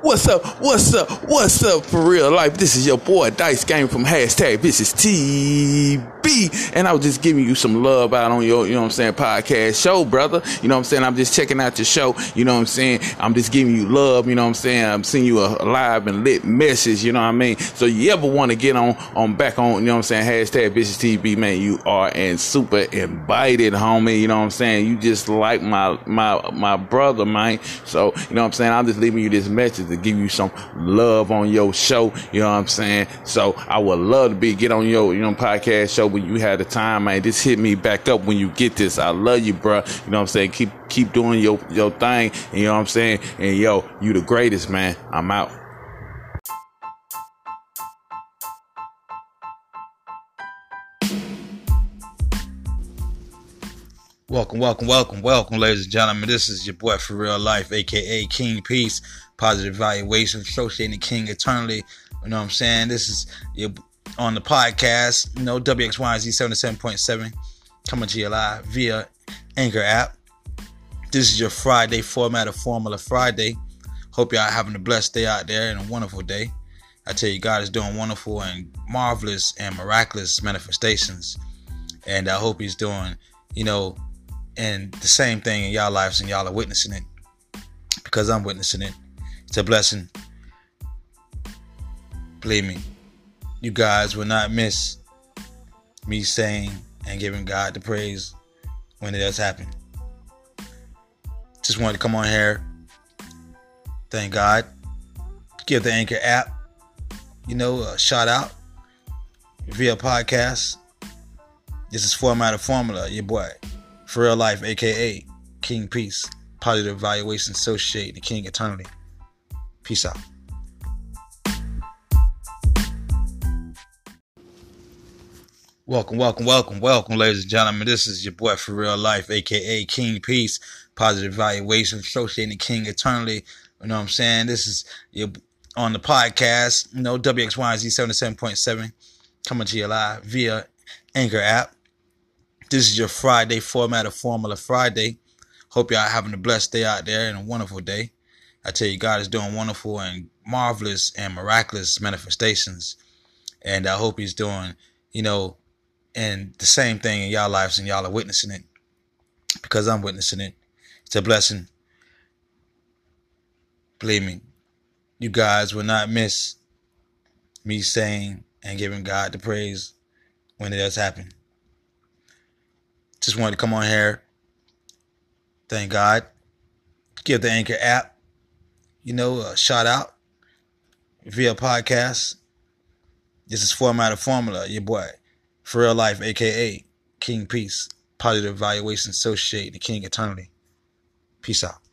What's up? What's up? What's up for real life? This is your boy Dice Game from hashtag This is TB. And I was just giving you some love out on your, you know what I'm saying, podcast show, brother. You know what I'm saying? I'm just checking out your show. You know what I'm saying? I'm just giving you love. You know what I'm saying? I'm sending you a live and lit message. You know what I mean? So you ever want to get on, on back on, you know what I'm saying? Hashtag This is TB, man. You are and super invited, homie. You know what I'm saying? You just like my, my, my brother, man. So, you know what I'm saying? I'm just leaving you this message to give you some love on your show. You know what I'm saying? So I would love to be get on your you know podcast show when you had the time, man. Just hit me back up when you get this. I love you, bro. You know what I'm saying? Keep keep doing your your thing. You know what I'm saying? And yo, you the greatest, man. I'm out. Welcome, welcome, welcome, welcome, ladies and gentlemen. This is your boy for real life, aka King Peace, positive Valuation, associating King eternally. You know what I'm saying? This is your on the podcast, you know, WXYZ 77.7, coming to you live via Anchor app. This is your Friday format of Formula Friday. Hope y'all having a blessed day out there and a wonderful day. I tell you, God is doing wonderful and marvelous and miraculous manifestations. And I hope He's doing, you know, and the same thing in y'all lives and y'all are witnessing it because I'm witnessing it. It's a blessing. Believe me, you guys will not miss me saying and giving God the praise when it does happen. Just wanted to come on here. Thank God. Give the Anchor app, you know, a shout out via podcast. This is Format of Formula, your boy. For real life, aka King Peace, positive evaluation associate, the King eternally. Peace out. Welcome, welcome, welcome, welcome, ladies and gentlemen. This is your boy for real life, aka King Peace, positive evaluation associating the King eternally. You know what I'm saying? This is your on the podcast, you know, WXYZ 77.7, coming to you live via Anchor app. This is your Friday format of Formula Friday. Hope y'all having a blessed day out there and a wonderful day. I tell you, God is doing wonderful and marvelous and miraculous manifestations. And I hope He's doing, you know, and the same thing in y'all lives and y'all are witnessing it because I'm witnessing it. It's a blessing. Believe me, you guys will not miss me saying and giving God the praise when it does happen. Just wanted to come on here. Thank God. Give the Anchor app, you know, a shout out via podcast. This is Format of Formula, your boy. For real life, aka King Peace, positive evaluation associate, the King eternally. Peace out.